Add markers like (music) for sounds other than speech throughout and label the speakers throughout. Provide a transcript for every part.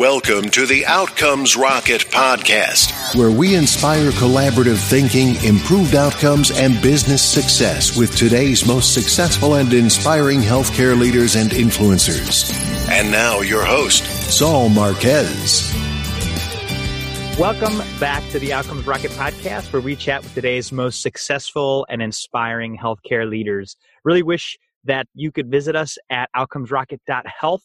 Speaker 1: Welcome to the Outcomes Rocket podcast,
Speaker 2: where we inspire collaborative thinking, improved outcomes, and business success with today's most successful and inspiring healthcare leaders and influencers.
Speaker 1: And now, your host,
Speaker 2: Saul Marquez.
Speaker 3: Welcome back to the Outcomes Rocket podcast, where we chat with today's most successful and inspiring healthcare leaders. Really wish that you could visit us at outcomesrocket.health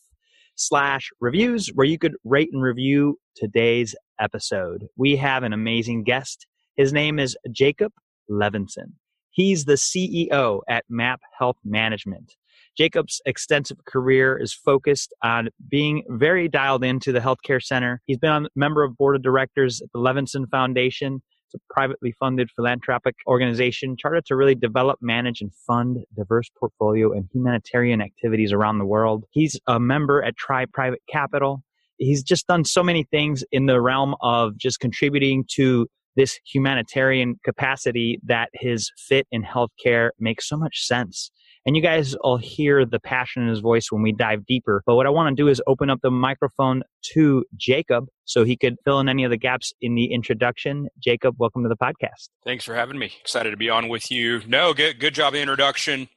Speaker 3: slash reviews where you could rate and review today's episode. We have an amazing guest. His name is Jacob Levinson. He's the CEO at Map Health Management. Jacob's extensive career is focused on being very dialed into the healthcare center. He's been a member of board of directors at the Levinson Foundation a privately funded philanthropic organization chartered to really develop, manage, and fund diverse portfolio and humanitarian activities around the world. He's a member at Tri Private Capital. He's just done so many things in the realm of just contributing to this humanitarian capacity that his fit in healthcare makes so much sense. And you guys will hear the passion in his voice when we dive deeper. But what I want to do is open up the microphone to Jacob so he could fill in any of the gaps in the introduction. Jacob, welcome to the podcast.
Speaker 4: Thanks for having me. Excited to be on with you. No, good good job introduction.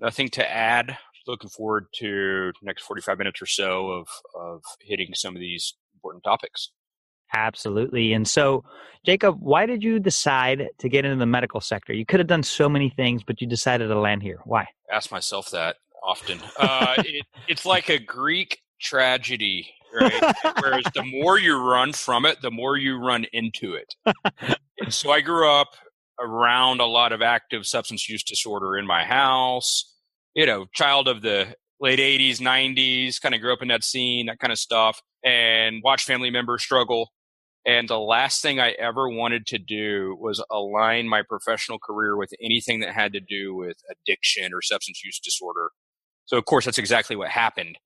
Speaker 4: Nothing to add. Looking forward to next 45 minutes or so of of hitting some of these important topics.
Speaker 3: Absolutely. And so, Jacob, why did you decide to get into the medical sector? You could have done so many things, but you decided to land here. Why?
Speaker 4: Ask myself that often. Uh, it, it's like a Greek tragedy, right? Whereas the more you run from it, the more you run into it. and so I grew up around a lot of active substance use disorder in my house, you know, child of the late 80s, 90s, kind of grew up in that scene, that kind of stuff, and watched family members struggle and the last thing I ever wanted to do was align my professional career with anything that had to do with addiction or substance use disorder. So, of course, that's exactly what happened.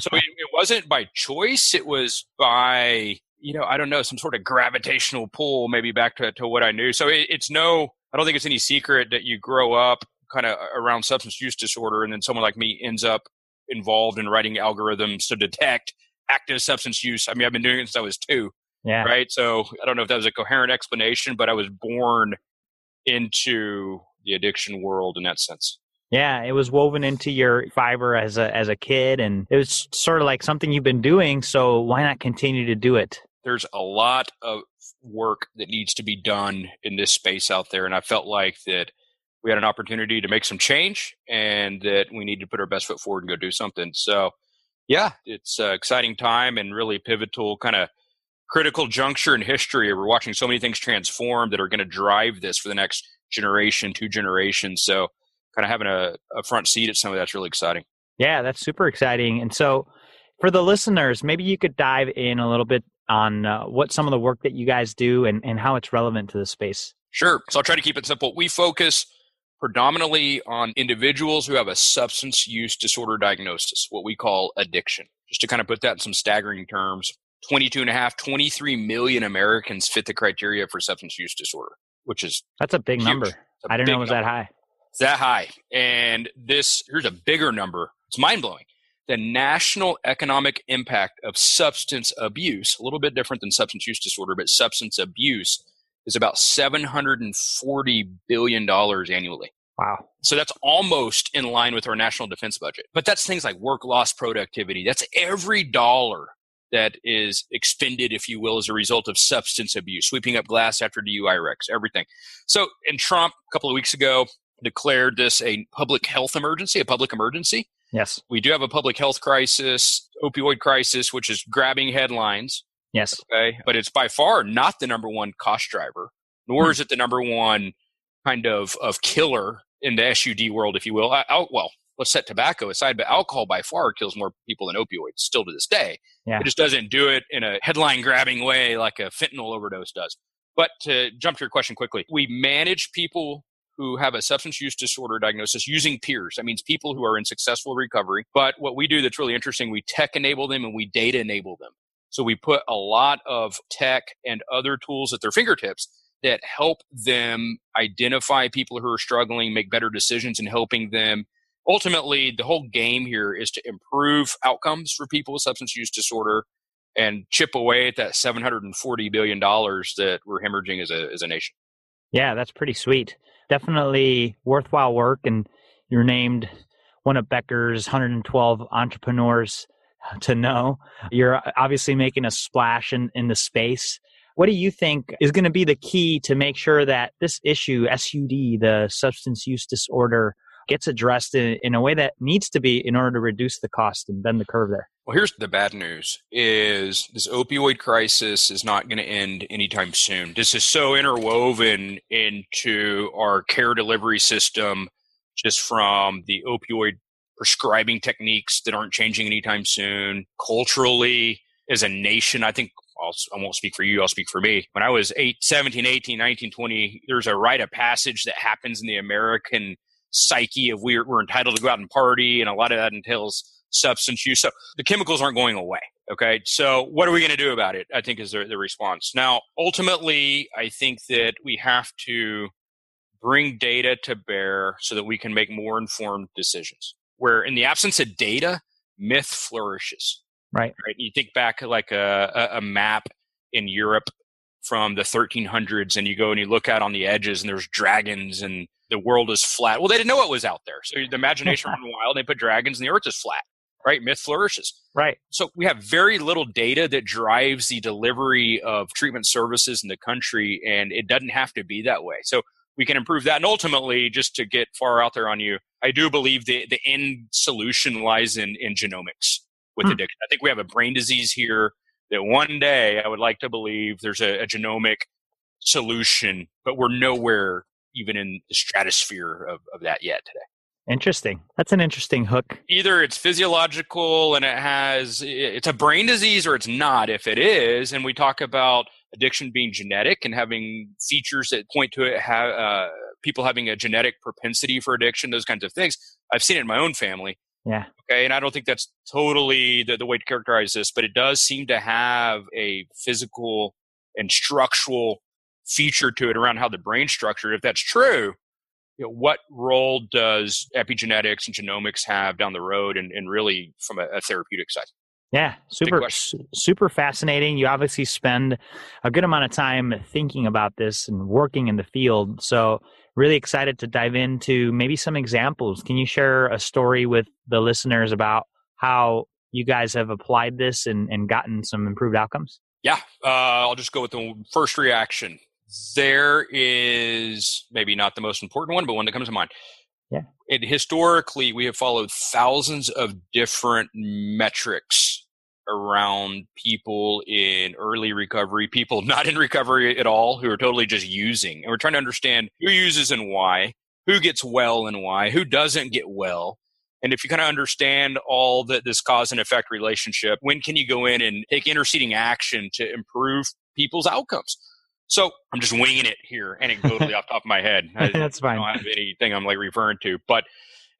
Speaker 4: so it, it, wasn't by choice. It was by, you know, I don't know, some sort of gravitational pull, maybe back to, to what I knew. So it, it's no, I don't think it's any secret that you grow up kind of around substance use disorder and then someone like me ends up involved in writing algorithms to detect active substance use. I mean, I've been doing it since I was two.
Speaker 3: Yeah.
Speaker 4: Right. So I don't know if that was a coherent explanation, but I was born into the addiction world in that sense.
Speaker 3: Yeah, it was woven into your fiber as a as a kid, and it was sort of like something you've been doing. So why not continue to do it?
Speaker 4: There's a lot of work that needs to be done in this space out there, and I felt like that we had an opportunity to make some change, and that we need to put our best foot forward and go do something. So, yeah, it's an exciting time and really pivotal kind of critical juncture in history. We're watching so many things transform that are going to drive this for the next generation, two generations. So, kind of having a, a front seat at some of that's really exciting.
Speaker 3: Yeah, that's super exciting. And so, for the listeners, maybe you could dive in a little bit on uh, what some of the work that you guys do and, and how it's relevant to the space.
Speaker 4: Sure. So, I'll try to keep it simple. We focus predominantly on individuals who have a substance use disorder diagnosis, what we call addiction. Just to kind of put that in some staggering terms, 22 and a half, 23 million Americans fit the criteria for substance use disorder, which is
Speaker 3: that's a big huge. number. I didn't know it was number. that high.
Speaker 4: It's that high. And this, here's a bigger number. It's mind blowing. The national economic impact of substance abuse, a little bit different than substance use disorder, but substance abuse is about $740 billion annually.
Speaker 3: Wow.
Speaker 4: So that's almost in line with our national defense budget. But that's things like work loss productivity. That's every dollar that is expended, if you will, as a result of substance abuse, sweeping up glass after DUI wrecks, everything. So, and Trump a couple of weeks ago declared this a public health emergency, a public emergency.
Speaker 3: Yes.
Speaker 4: We do have a public health crisis, opioid crisis, which is grabbing headlines.
Speaker 3: Yes.
Speaker 4: Okay. But it's by far not the number one cost driver, nor hmm. is it the number one kind of, of killer in the SUD world, if you will. I, I, well, let's set tobacco aside, but alcohol by far kills more people than opioids still to this day.
Speaker 3: Yeah.
Speaker 4: It just doesn't do it in a headline grabbing way like a fentanyl overdose does. But to jump to your question quickly, we manage people who have a substance use disorder diagnosis using peers. That means people who are in successful recovery. But what we do that's really interesting, we tech enable them and we data enable them. So we put a lot of tech and other tools at their fingertips that help them identify people who are struggling, make better decisions, and helping them ultimately the whole game here is to improve outcomes for people with substance use disorder and chip away at that 740 billion dollars that we're hemorrhaging as a as a nation.
Speaker 3: Yeah, that's pretty sweet. Definitely worthwhile work, and you're named one of Becker's 112 entrepreneurs to know. You're obviously making a splash in, in the space. What do you think is going to be the key to make sure that this issue, SUD, the substance use disorder, gets addressed in, in a way that needs to be in order to reduce the cost and bend the curve there?
Speaker 4: Well, here's the bad news is this opioid crisis is not going to end anytime soon. This is so interwoven into our care delivery system just from the opioid prescribing techniques that aren't changing anytime soon. Culturally, as a nation, I think I'll, I won't speak for you, I'll speak for me. When I was 8, 17, 18, 19, 20, there's a rite of passage that happens in the American psyche of we're, we're entitled to go out and party, and a lot of that entails substance use. So the chemicals aren't going away. Okay. So what are we going to do about it? I think is the, the response. Now, ultimately, I think that we have to bring data to bear so that we can make more informed decisions. Where in the absence of data, myth flourishes.
Speaker 3: Right.
Speaker 4: Right. You think back like a, a map in Europe from the 1300s, and you go and you look out on the edges, and there's dragons, and the world is flat. Well, they didn't know it was out there, so the imagination (laughs) ran wild. They put dragons, and the earth is flat. Right. Myth flourishes.
Speaker 3: Right.
Speaker 4: So we have very little data that drives the delivery of treatment services in the country, and it doesn't have to be that way. So we can improve that. And ultimately, just to get far out there on you, I do believe the, the end solution lies in, in genomics with hmm. addiction. I think we have a brain disease here that one day I would like to believe there's a, a genomic solution, but we're nowhere even in the stratosphere of, of that yet today.
Speaker 3: Interesting. That's an interesting hook.
Speaker 4: Either it's physiological and it has, it's a brain disease or it's not. If it is, and we talk about addiction being genetic and having features that point to it, have, uh, people having a genetic propensity for addiction, those kinds of things. I've seen it in my own family.
Speaker 3: Yeah.
Speaker 4: Okay. And I don't think that's totally the, the way to characterize this, but it does seem to have a physical and structural feature to it around how the brain structured. If that's true, you know, what role does epigenetics and genomics have down the road and, and really from a, a therapeutic side?
Speaker 3: Yeah, super, super fascinating. You obviously spend a good amount of time thinking about this and working in the field. So, really excited to dive into maybe some examples. Can you share a story with the listeners about how you guys have applied this and, and gotten some improved outcomes?
Speaker 4: Yeah, uh, I'll just go with the first reaction. There is maybe not the most important one, but one that comes to mind.
Speaker 3: Yeah.
Speaker 4: It, historically, we have followed thousands of different metrics around people in early recovery, people (laughs) not in recovery at all, who are totally just using. And we're trying to understand who uses and why, who gets well and why, who doesn't get well. And if you kind of understand all that this cause and effect relationship, when can you go in and take interceding action to improve people's outcomes? So I'm just winging it here anecdotally off top of my head. (laughs)
Speaker 3: That's fine.
Speaker 4: I don't have anything I'm like referring to, but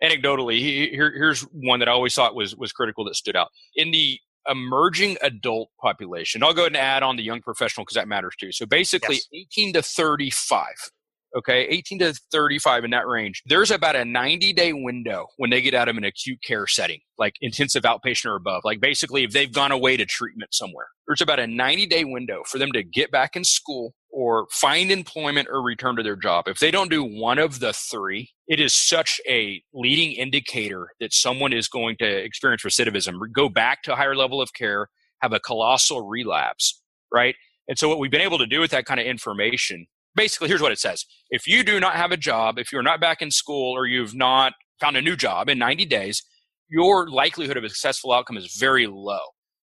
Speaker 4: anecdotally, here, here's one that I always thought was was critical that stood out in the emerging adult population. I'll go ahead and add on the young professional because that matters too. So basically, yes. 18 to 35 okay 18 to 35 in that range there's about a 90 day window when they get out of an acute care setting like intensive outpatient or above like basically if they've gone away to treatment somewhere there's about a 90 day window for them to get back in school or find employment or return to their job. If they don't do one of the three it is such a leading indicator that someone is going to experience recidivism go back to a higher level of care have a colossal relapse right? And so what we've been able to do with that kind of information basically here's what it says. If you do not have a job if you're not back in school or you've not found a new job in 90 days your likelihood of a successful outcome is very low.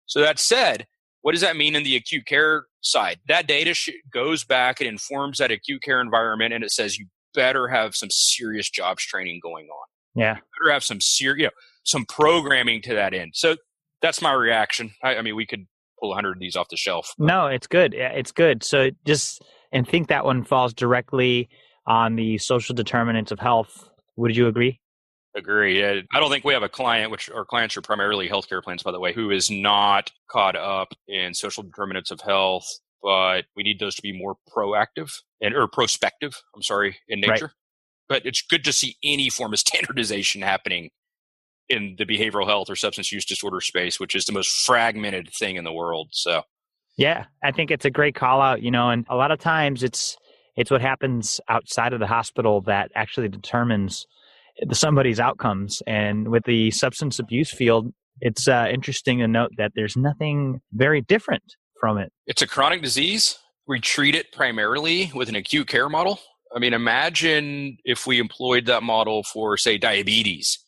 Speaker 4: So that said what does that mean in the acute care side? That data sh- goes back it informs that acute care environment and it says you better have some serious jobs training going on.
Speaker 3: Yeah.
Speaker 4: Better have some serious you know some programming to that end. So that's my reaction. I, I mean we could pull 100 of these off the shelf
Speaker 3: no it's good. Yeah, it's good. So just and think that one falls directly on the social determinants of health. Would you agree?
Speaker 4: Agree. I don't think we have a client, which our clients are primarily healthcare plans, by the way, who is not caught up in social determinants of health. But we need those to be more proactive and or prospective. I'm sorry, in nature. Right. But it's good to see any form of (laughs) standardization happening in the behavioral health or substance use disorder space, which is the most fragmented thing in the world. So,
Speaker 3: yeah, I think it's a great call out, you know, and a lot of times it's it's what happens outside of the hospital that actually determines somebody's outcomes. And with the substance abuse field, it's uh, interesting to note that there's nothing very different from it.
Speaker 4: It's a chronic disease. We treat it primarily with an acute care model. I mean, imagine if we employed that model for, say, diabetes.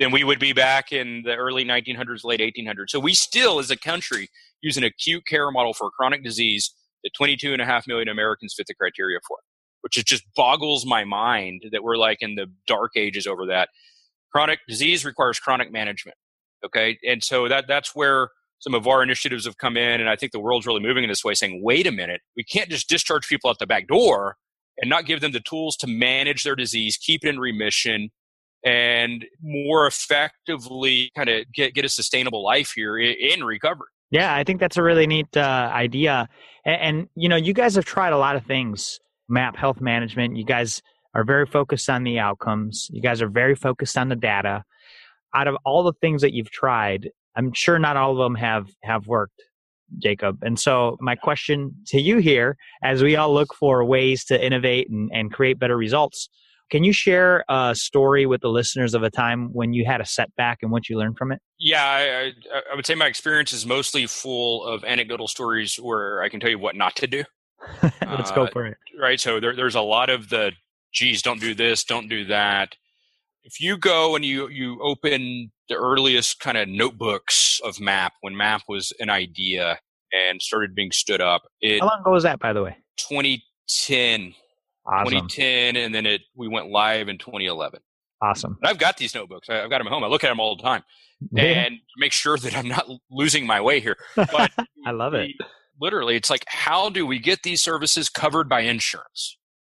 Speaker 4: Then we would be back in the early 1900s, late 1800s. So we still, as a country, use an acute care model for a chronic disease that 22 and a half million Americans fit the criteria for, which is just boggles my mind that we're like in the dark ages over that. Chronic disease requires chronic management. Okay. And so that, that's where some of our initiatives have come in. And I think the world's really moving in this way saying, wait a minute, we can't just discharge people out the back door and not give them the tools to manage their disease, keep it in remission, and more effectively kind of get, get a sustainable life here in, recovery.
Speaker 3: Yeah, I think that's a really neat uh, idea. And, and, you know, you guys have tried a lot of things, MAP Health Management. You guys are very focused on the outcomes. You guys are very focused on the data. Out of all the things that you've tried, I'm sure not all of them have have worked, Jacob. And so my question to you here, as we all look for ways to innovate and, and create better results, can you share a story with the listeners of a time when you had a setback and what you learned from it?
Speaker 4: Yeah, I, I, would say my experience is mostly full of anecdotal stories where I can tell you what not to do. (laughs)
Speaker 3: Let's uh, go for it.
Speaker 4: Right. So there, there's a lot of the, geez, don't do this, don't do that. If you go and you, you open the earliest kind of notebooks of MAP, when MAP was an idea and started being stood up,
Speaker 3: it, how long ago was that, by the way?
Speaker 4: 2010. Awesome. 2010, and then it we went live in 2011.
Speaker 3: Awesome.
Speaker 4: I've got these notebooks. I've got them at home. I look at them all the time and make sure that I'm not (laughs) losing my way here. But (laughs)
Speaker 3: I love it.
Speaker 4: Literally, it's like, how do we get these services covered by insurance?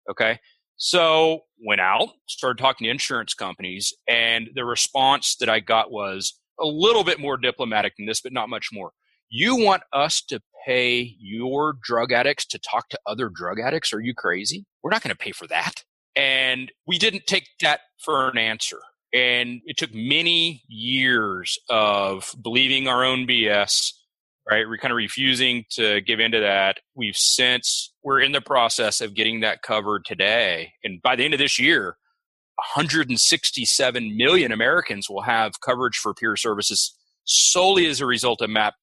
Speaker 4: Okay. So went out, started talking to insurance companies, and the response that I got was a little bit more diplomatic than this, but not much more. You want us to pay your drug addicts to talk to other drug addicts? Are you crazy? We're not going to pay for that. And we didn't take that for an answer. And it took many years of believing our own BS, right? We're kind of refusing to give into that. We've since, we're in the process of getting that covered today. And by the end of this year, 167 million Americans will have coverage for peer services solely as a result of MAP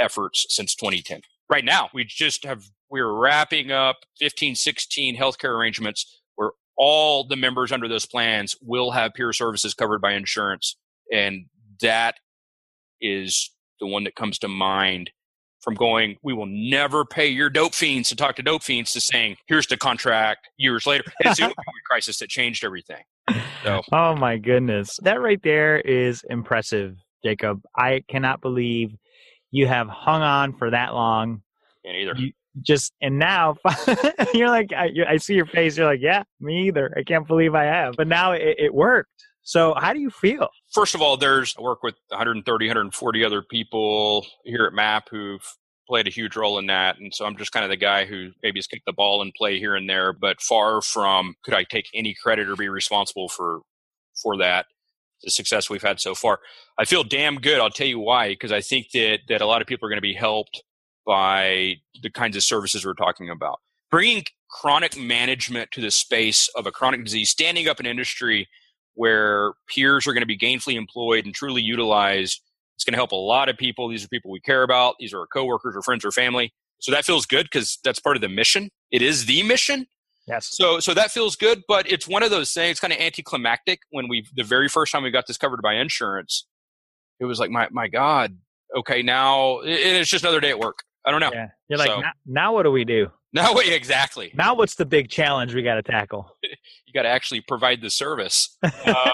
Speaker 4: efforts since 2010. Right now, we just have, we're wrapping up 15, 16 healthcare arrangements where all the members under those plans will have peer services covered by insurance. And that is the one that comes to mind from going, we will never pay your dope fiends to talk to dope fiends to saying, here's the contract years later. It's the (laughs) opioid crisis that changed everything. So.
Speaker 3: Oh my goodness. That right there is impressive, Jacob. I cannot believe you have hung on for that long.
Speaker 4: And either.
Speaker 3: You just and now (laughs) you're like I, I, see your face. You're like, yeah, me either. I can't believe I have. But now it, it worked. So how do you feel?
Speaker 4: First of all, there's I work with 130, 140 other people here at MAP who've played a huge role in that. And so I'm just kind of the guy who maybe has kicked the ball and play here and there, but far from could I take any credit or be responsible for for that the success we've had so far. I feel damn good. I'll tell you why, because I think that, that a lot of people are going to be helped by the kinds of services we're talking about. Bringing chronic management to the space of a chronic disease, standing up an industry where peers are going to be gainfully employed and truly utilized. It's going to help a lot of people. These are people we care about. These are our coworkers or friends or family. So that feels good because that's part of the mission. It is the mission,
Speaker 3: Yes.
Speaker 4: So so that feels good, but it's one of those things kind of anticlimactic when we the very first time we got this covered by insurance, it was like my my God, okay, now it's just another day at work. I don't know.
Speaker 3: Yeah. You're like so, now, now, what do we do?
Speaker 4: Now what exactly?
Speaker 3: Now what's the big challenge we got to tackle? (laughs)
Speaker 4: you got to actually provide the service. Uh,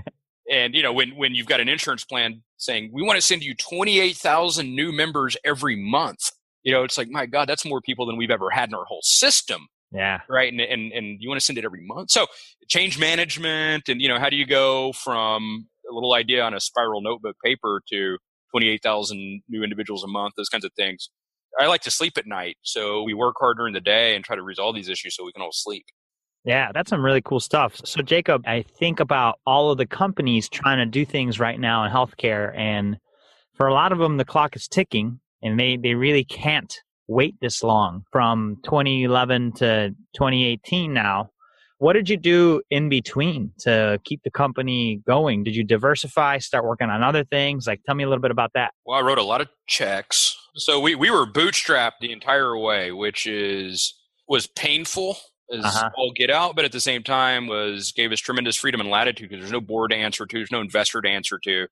Speaker 4: (laughs) and you know when when you've got an insurance plan saying we want to send you 28,000 new members every month, you know, it's like my God, that's more people than we've ever had in our whole system.
Speaker 3: Yeah.
Speaker 4: Right. And, and, and you want to send it every month. So change management and, you know, how do you go from a little idea on a spiral notebook paper to 28,000 new individuals a month, those kinds of things. I like to sleep at night. So we work hard during the day and try to resolve these issues so we can all sleep.
Speaker 3: Yeah, that's some really cool stuff. So, Jacob, I think about all of the companies trying to do things right now in healthcare, and for a lot of them, the clock is ticking, and they they really can't wait this long from 2011 to 2018 now. What did you do in between to keep the company going? Did you diversify, start working on other things? Like, tell me a little bit about that.
Speaker 4: Well, I wrote a lot of checks. So we, we were bootstrapped the entire way, which is was painful as uh-huh. all get out, but at the same time was gave us tremendous freedom and latitude because there's no board to answer to, there's no investor to answer to.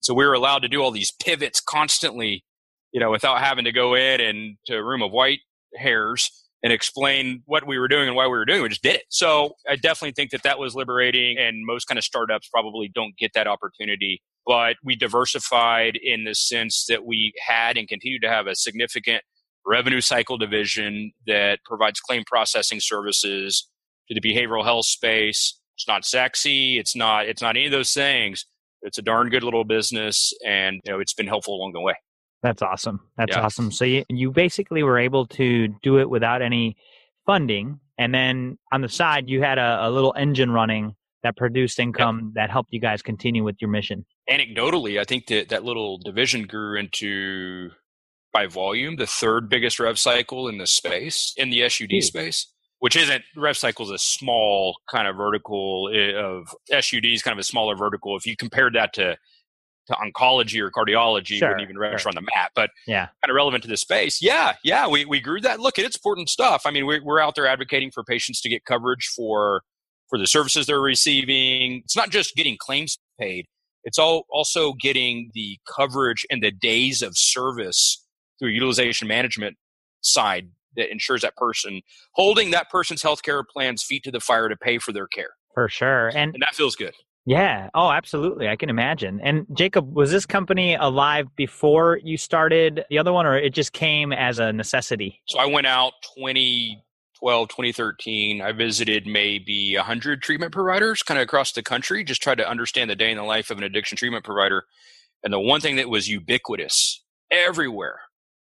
Speaker 4: So we were allowed to do all these pivots constantly, you know, without having to go in and to a room of white hairs and explain what we were doing and why we were doing. We just did it. So I definitely think that that was liberating, and most kind of startups probably don't get that opportunity. But we diversified in the sense that we had and continue to have a significant revenue cycle division that provides claim processing services to the behavioral health space. It's not sexy. It's not. It's not any of those things. It's a darn good little business, and you know it's been helpful along the way.
Speaker 3: That's awesome. That's yeah. awesome. So you, you basically were able to do it without any funding. And then on the side, you had a, a little engine running that produced income yep. that helped you guys continue with your mission.
Speaker 4: Anecdotally, I think that that little division grew into, by volume, the third biggest rev cycle in the space, in the SUD Ooh. space, which isn't, rev cycle is a small kind of vertical eh, of SUD is kind of a smaller vertical. If you compared that to to oncology or cardiology sure, wouldn't even register sure. on the map, but
Speaker 3: yeah,
Speaker 4: kind of relevant to this space. Yeah, yeah, we, we grew that. Look, it's important stuff. I mean, we're, we're out there advocating for patients to get coverage for for the services they're receiving. It's not just getting claims paid; it's all also getting the coverage and the days of service through utilization management side that ensures that person holding that person's healthcare plan's feet to the fire to pay for their care.
Speaker 3: For sure, and,
Speaker 4: and that feels good.
Speaker 3: Yeah. Oh, absolutely. I can imagine. And Jacob, was this company alive before you started the other one, or it just came as a necessity?
Speaker 4: So I went out 2012, 2013. I visited maybe 100 treatment providers kind of across the country, just tried to understand the day in the life of an addiction treatment provider. And the one thing that was ubiquitous everywhere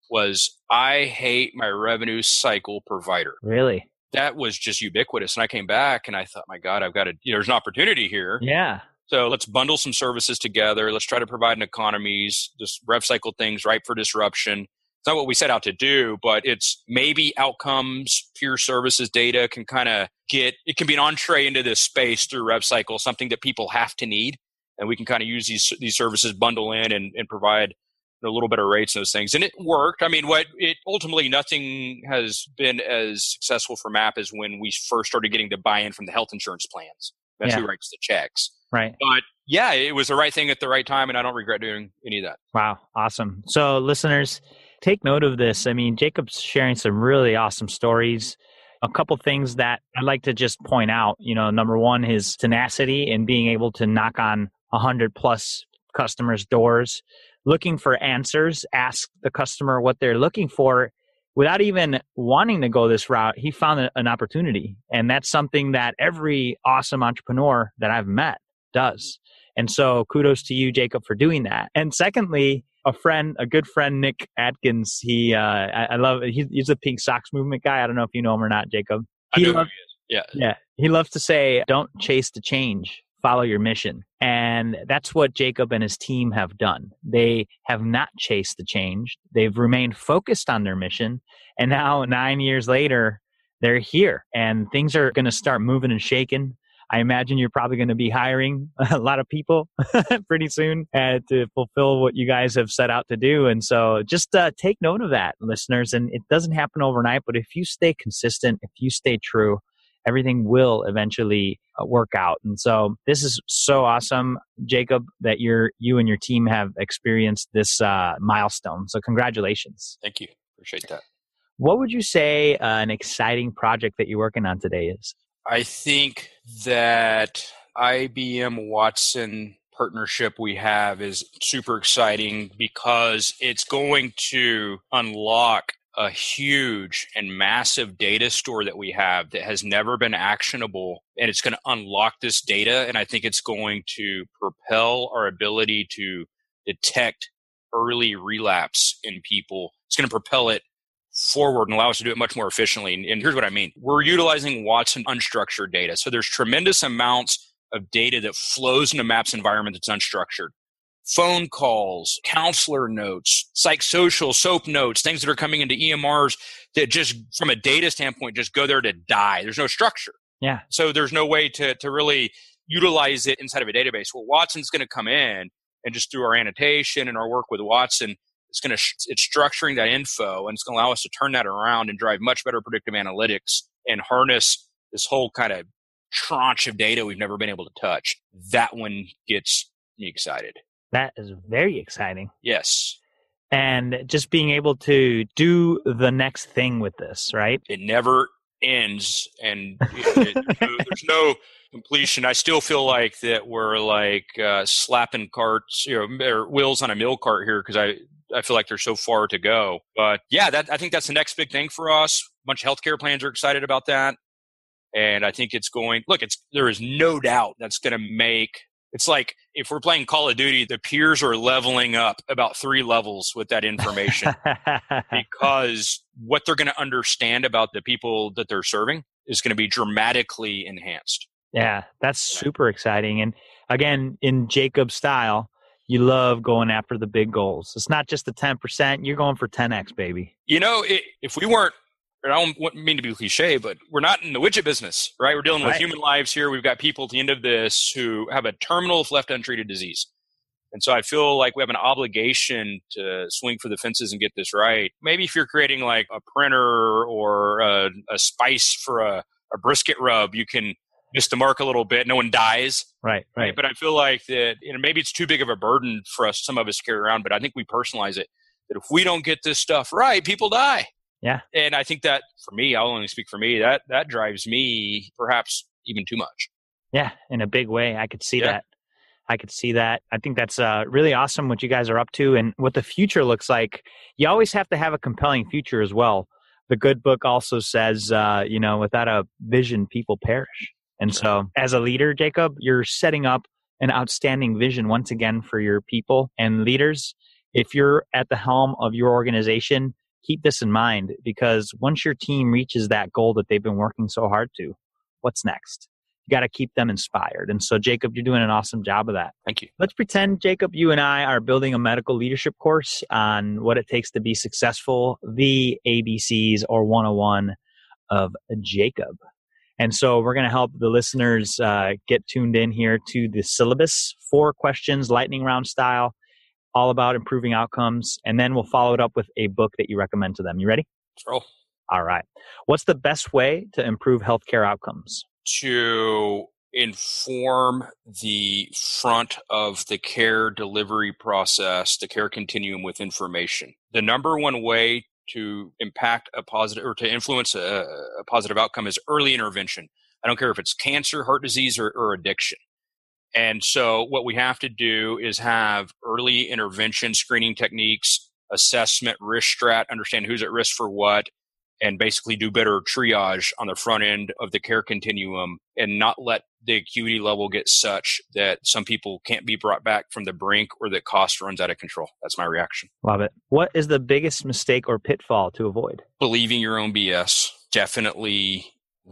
Speaker 4: was I hate my revenue cycle provider.
Speaker 3: Really?
Speaker 4: That was just ubiquitous. And I came back and I thought, my God, I've got to, you know, there's an opportunity here.
Speaker 3: Yeah.
Speaker 4: So let's bundle some services together. Let's try to provide an economies, just rev cycle things ripe for disruption. It's not what we set out to do, but it's maybe outcomes, peer services data can kind of get, it can be an entree into this space through rev cycle, something that people have to need. And we can kind of use these, these services, bundle in and, and provide a little better rates and those things. And it worked. I mean, what it ultimately nothing has been as successful for MAP as when we first started getting the buy-in from the health insurance plans. That's yeah. who writes the checks.
Speaker 3: Right.
Speaker 4: But yeah, it was the right thing at the right time, and I don't regret doing any of that.
Speaker 3: Wow, awesome. So, listeners, take note of this. I mean, Jacob's sharing some really awesome stories. A couple things that I'd like to just point out. You know, number one, his tenacity and being able to knock on a hundred plus customers' doors looking for answers, ask the customer what they're looking for without even wanting to go this route. He found an opportunity. And that's something that every awesome entrepreneur that I've met does. And so kudos to you, Jacob, for doing that. And secondly, a friend, a good friend, Nick Adkins, he, uh, I, I love, he, he's a pink socks movement guy. I don't know if you know him or not, Jacob.
Speaker 4: He I know loves, he
Speaker 3: Yeah. Yeah. He loves to say, don't chase the change follow your mission. And that's what Jacob and his team have done. They have not chased the change. They've remained focused on their mission. And now, nine years later, they're here and things are going to start moving and shaking. I imagine you're probably going to be hiring (laughs) a lot of people (laughs) pretty soon uh, to fulfill what you guys have set out to do. And so just uh, take note of that, listeners. And it doesn't happen overnight, but if you stay consistent, if you stay true, everything will eventually uh, work out. And so this is so awesome, Jacob, that you're you and your team have experienced this uh, milestone. So congratulations.
Speaker 4: Thank you. Appreciate that.
Speaker 3: What would you say uh, an exciting project that you're working on today is?
Speaker 4: I think that IBM Watson partnership we have is super exciting because it's going to unlock a huge and massive data store that we have that has never been actionable and it's going to unlock this data and i think it's going to propel our ability to detect early relapse in people it's going to propel it forward and allow us to do it much more efficiently. And, here's what I mean. We're utilizing Watson unstructured data. So there's tremendous amounts of data that flows in a maps environment that's unstructured. Phone calls, counselor notes, psychosocial, SOAP notes, things that are coming into EMRs that just from a data standpoint just go there to die. There's no structure.
Speaker 3: Yeah.
Speaker 4: So there's no way to, to really utilize it inside of a database. Well, Watson's going to come in and just through our annotation and our work with Watson, it's going to it's structuring that info and it's going to allow us to turn that around and drive much better predictive analytics and harness this whole kind of tranche of data we've never been able to touch. That one gets me excited.
Speaker 3: That is very exciting.
Speaker 4: Yes.
Speaker 3: And just being able to do the next thing with this, right?
Speaker 4: It never ends and it, it, there's no completion. I still feel like that we're like uh, slapping carts, you know, or wheels on a mill cart here because I I feel like there's so far to go. But yeah, that I think that's the next big thing for us. A bunch of healthcare plans are excited about that, and I think it's going. Look, it's there is no doubt that's going to make. It's like if we're playing Call of Duty, the peers are leveling up about three levels with that information (laughs) because what they're going to understand about the people that they're serving is going to be dramatically enhanced.
Speaker 3: Yeah, that's super exciting. And again, in Jacob style, you love going after the big goals. It's not just the 10%, you're going for 10x, baby.
Speaker 4: You know, it, if we weren't, I don't mean to be cliche, but we're not in the widget business, right? We're dealing with right. human lives here. We've got people at the end of this who have a terminal if left untreated disease. And so I feel like we have an obligation to swing for the fences and get this right. Maybe if you're creating like a printer or a, a spice for a, a brisket rub, you can miss the mark a little bit. No one dies.
Speaker 3: Right, right.
Speaker 4: But I feel like that, you know, maybe it's too big of a burden for us, some of us carry around, but I think we personalize it that if we don't get this stuff right, people die.
Speaker 3: Yeah.
Speaker 4: And I think that for me, I'll only speak for me, that, that drives me perhaps even too much.
Speaker 3: Yeah. In a big way. I could see yeah. that. I could see that. I think that's uh, really awesome what you guys are up to and what the future looks like. You always have to have a compelling future as well. The good book also says, uh, you know, without a vision, people perish. And so, as a leader, Jacob, you're setting up an outstanding vision once again for your people and leaders. If you're at the helm of your organization, keep this in mind because once your team reaches that goal that they've been working so hard to, what's next? You got to keep them inspired. And so, Jacob, you're doing an awesome job of that.
Speaker 4: Thank you.
Speaker 3: Let's pretend, Jacob, you and I are building a medical leadership course on what it takes to be successful, the ABCs or 101 of Jacob. And so we're going to help the listeners uh, get tuned in here to the syllabus, four questions, lightning round style, all about improving outcomes. And then we'll follow it up with a book that you recommend to them. You ready?
Speaker 4: Let's.
Speaker 3: All right. What's the best way to improve healthcare outcomes?
Speaker 4: To inform the front of the care delivery process, the care continuum with information. The number one way to impact a positive or to influence a, a, positive outcome is early intervention. I don't care if it's cancer, heart disease, or, or addiction. And so, what we have to do is have early intervention screening techniques, assessment, risk strat, understand who's at risk for what, and basically do better triage on the front end of the care continuum and not let the acuity level get such that some people can't be brought back from the brink or that cost runs out of control. That's my reaction.
Speaker 3: Love it. What is the biggest mistake or pitfall to avoid?
Speaker 4: Believing your own BS. Definitely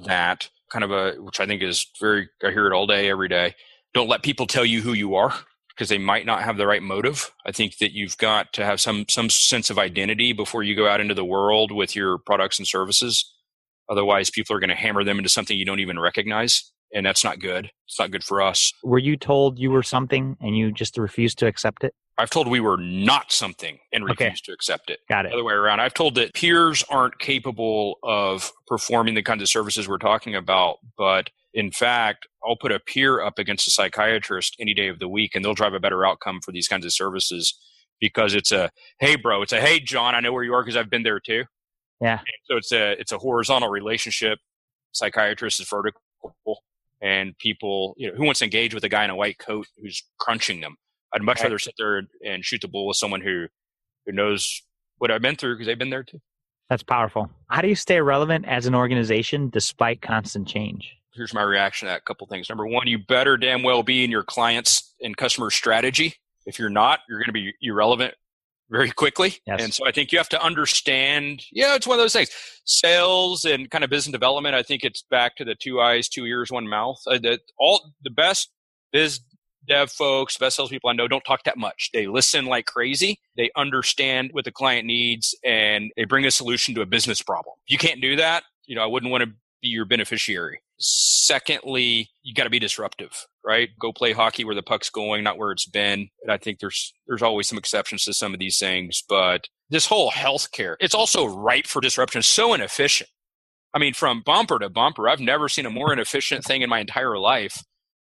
Speaker 4: that kind of a, which I think is very, I hear it all day, every day. Don't let people tell you who you are because they might not have the right motive. I think that you've got to have some some sense of identity before you go out into the world with your products and services. Otherwise, people are going to hammer them into something you don't even recognize, and that's not good. It's not good for us.
Speaker 3: Were you told you were something and you just refused to accept it?
Speaker 4: I've told we were not something and refused okay. to accept it.
Speaker 3: Got it.
Speaker 4: The other way around. I've told that peers aren't capable of performing the kinds of services we're talking about, but in fact, I'll put a peer up against a psychiatrist any day of the week, and they'll drive a better outcome for these kinds of services because it's a hey, bro, it's a hey, John, I know where you are because I've been there too.
Speaker 3: Yeah.
Speaker 4: And so it's a it's a horizontal relationship. Psychiatrist is vertical, and people, you know, who wants to engage with a guy in a white coat who's crunching them? I'd much right. rather sit there and shoot the bull with someone who who knows what I've been through because they've been there too.
Speaker 3: That's powerful. How do you stay relevant as an organization despite constant change?
Speaker 4: Here's my reaction to that. A couple things. Number one, you better damn well be in your clients and customer strategy. If you're not, you're going to be irrelevant very quickly.
Speaker 3: Yes.
Speaker 4: And so I think you have to understand, yeah, it's one of those things. Sales and kind of business development, I think it's back to the two eyes, two ears, one mouth. Uh, that all the best biz dev folks, best salespeople I know don't talk that much. They listen like crazy. They understand what the client needs and they bring a solution to a business problem. You can't do that, you know, I wouldn't want to your beneficiary. Secondly, you got to be disruptive, right? Go play hockey where the puck's going, not where it's been. And I think there's there's always some exceptions to some of these things, but this whole healthcare, it's also ripe for disruption. So inefficient. I mean, from bumper to bumper, I've never seen a more inefficient thing in my entire life.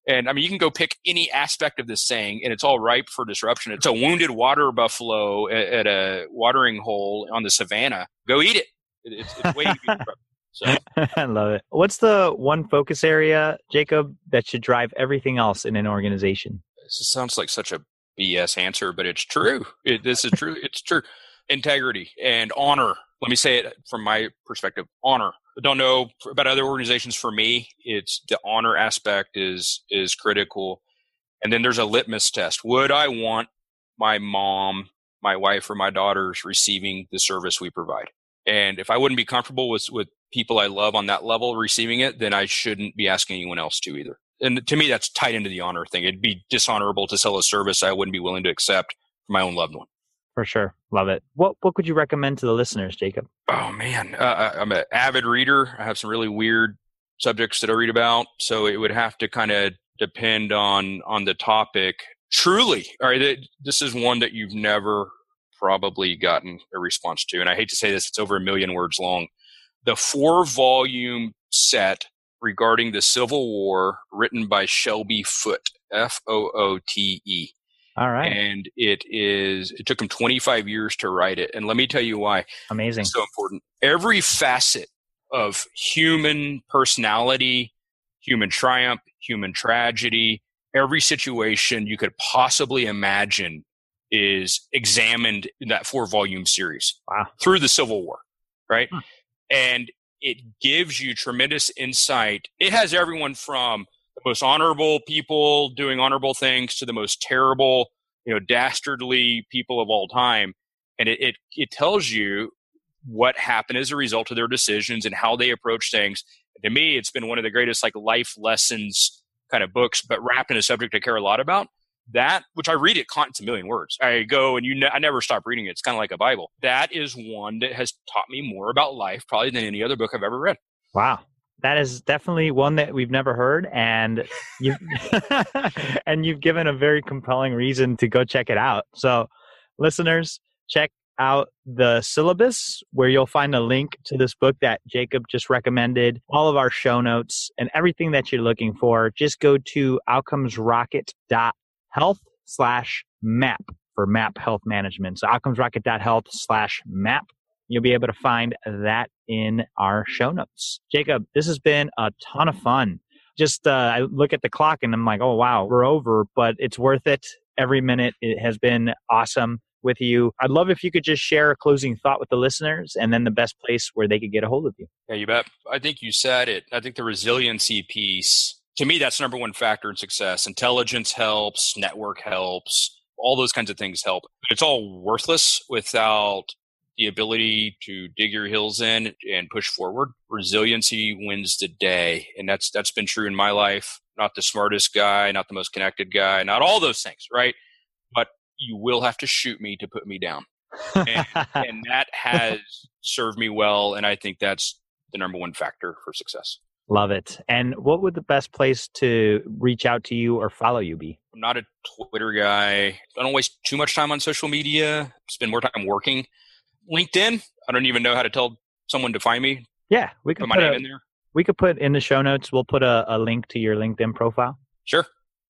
Speaker 4: And I mean, you can go pick any aspect of this saying, and it's all ripe for disruption. It's a wounded water buffalo at, at a watering hole on the savannah. Go eat it. It's, it's waiting to be (laughs) disrupted. So (laughs)
Speaker 3: I love it. What's the one focus area, Jacob, that should drive everything else in an organization?
Speaker 4: this sounds like such a BS answer, but it's true. It, this is true. It's true. Integrity and honor. Let me say it from my perspective. Honor. I don't know about other organizations. For me, it's the honor aspect is is critical. And then there's a litmus test. Would I want my mom, my wife, or my daughters receiving the service we provide? And if I wouldn't be comfortable with with people I love on that level receiving it, then I shouldn't be asking anyone else to either. And to me, that's tied into the honor thing. It'd be dishonorable to sell a service I wouldn't be willing to accept for my own loved one.
Speaker 3: For sure. Love it. What what could you recommend to the listeners, Jacob?
Speaker 4: Oh man, uh, I'm an avid reader. I have some really weird subjects that I read about, so it would have to kind of depend on on the topic. Truly, all right. This is one that you've never probably gotten a response to, and I hate to say this, it's over a million words long. The four volume set regarding the Civil War, written by Shelby Foote, F O O T E.
Speaker 3: All right.
Speaker 4: And it is, it took him 25 years to write it. And let me tell you why.
Speaker 3: Amazing.
Speaker 4: It's so important. Every facet of human personality, human triumph, human tragedy, every situation you could possibly imagine is examined in that four volume series
Speaker 3: Wow.
Speaker 4: through the Civil War, right?
Speaker 3: Hmm.
Speaker 4: And it gives you tremendous insight. It has everyone from the most honorable people doing honorable things to the most terrible, you know, dastardly people of all time. And it, it, it tells you what happened as a result of their decisions and how they approach things. To me, it's been one of the greatest like life lessons kind of books, but wrapped in a subject I care a lot about. That, which I read it, it's a million words. I go and you, ne- I never stop reading it. It's kind of like a Bible. That is one that has taught me more about life probably than any other book I've ever read.
Speaker 3: Wow. That is definitely one that we've never heard, and you (laughs) and you've given a very compelling reason to go check it out. So, listeners, check out the syllabus where you'll find a link to this book that Jacob just recommended, all of our show notes, and everything that you're looking for. Just go to outcomesrocket.health slash map for map health management. So outcomesrocket.health slash map. You'll be able to find that in our show notes. Jacob, this has been a ton of fun. Just uh, I look at the clock and I'm like, oh wow, we're over, but it's worth it. Every minute it has been awesome with you. I'd love if you could just share a closing thought with the listeners and then the best place where they could get a hold of you.
Speaker 4: Yeah, you bet. I think you said it. I think the resiliency piece, to me, that's number one factor in success. Intelligence helps, network helps, all those kinds of things help. It's all worthless without the ability to dig your heels in and push forward. Resiliency wins the day. And that's that's been true in my life. Not the smartest guy, not the most connected guy, not all those things, right? But you will have to shoot me to put me down. And, (laughs) and that has served me well. And I think that's the number one factor for success.
Speaker 3: Love it. And what would the best place to reach out to you or follow you be?
Speaker 4: I'm not a Twitter guy. I don't waste too much time on social media. Spend more time working. LinkedIn. I don't even know how to tell someone to find me.
Speaker 3: Yeah, we could
Speaker 4: Put my
Speaker 3: put
Speaker 4: name
Speaker 3: a,
Speaker 4: in there.
Speaker 3: we could put in the show notes. We'll put a, a link to your LinkedIn profile,
Speaker 4: Sure.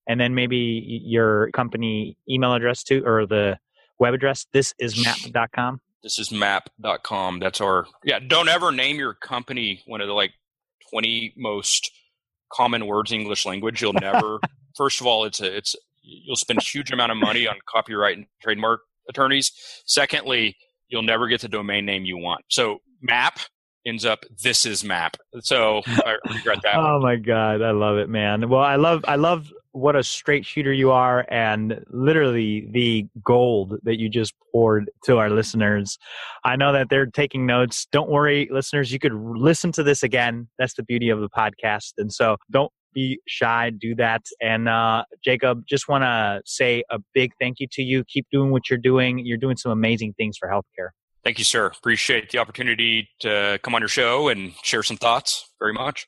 Speaker 3: and then maybe your company email address too, or the web address. This is map.com.
Speaker 4: This is map.com. That's our, yeah, don't ever name your company one of the like 20 most common words in English language. You'll never, (laughs) first of all, it's a, it's, you'll spend a huge amount of money on copyright and trademark attorneys. Secondly, you'll never get the domain name you want. So map ends up, this is map. So I regret that. (laughs)
Speaker 3: Oh my god, I love it, man. Well, I love I love what a straight shooter you are and literally the gold that you just poured to our listeners. I know that they're taking notes. Don't worry, listeners, you could listen to this again. That's the beauty of the podcast. And so don't be shy, do that. And uh, Jacob, just want to say a big thank you to you. Keep doing what you're doing. You're doing some amazing things for healthcare.
Speaker 4: Thank you, sir. Appreciate the opportunity to come on your show and share some thoughts very much.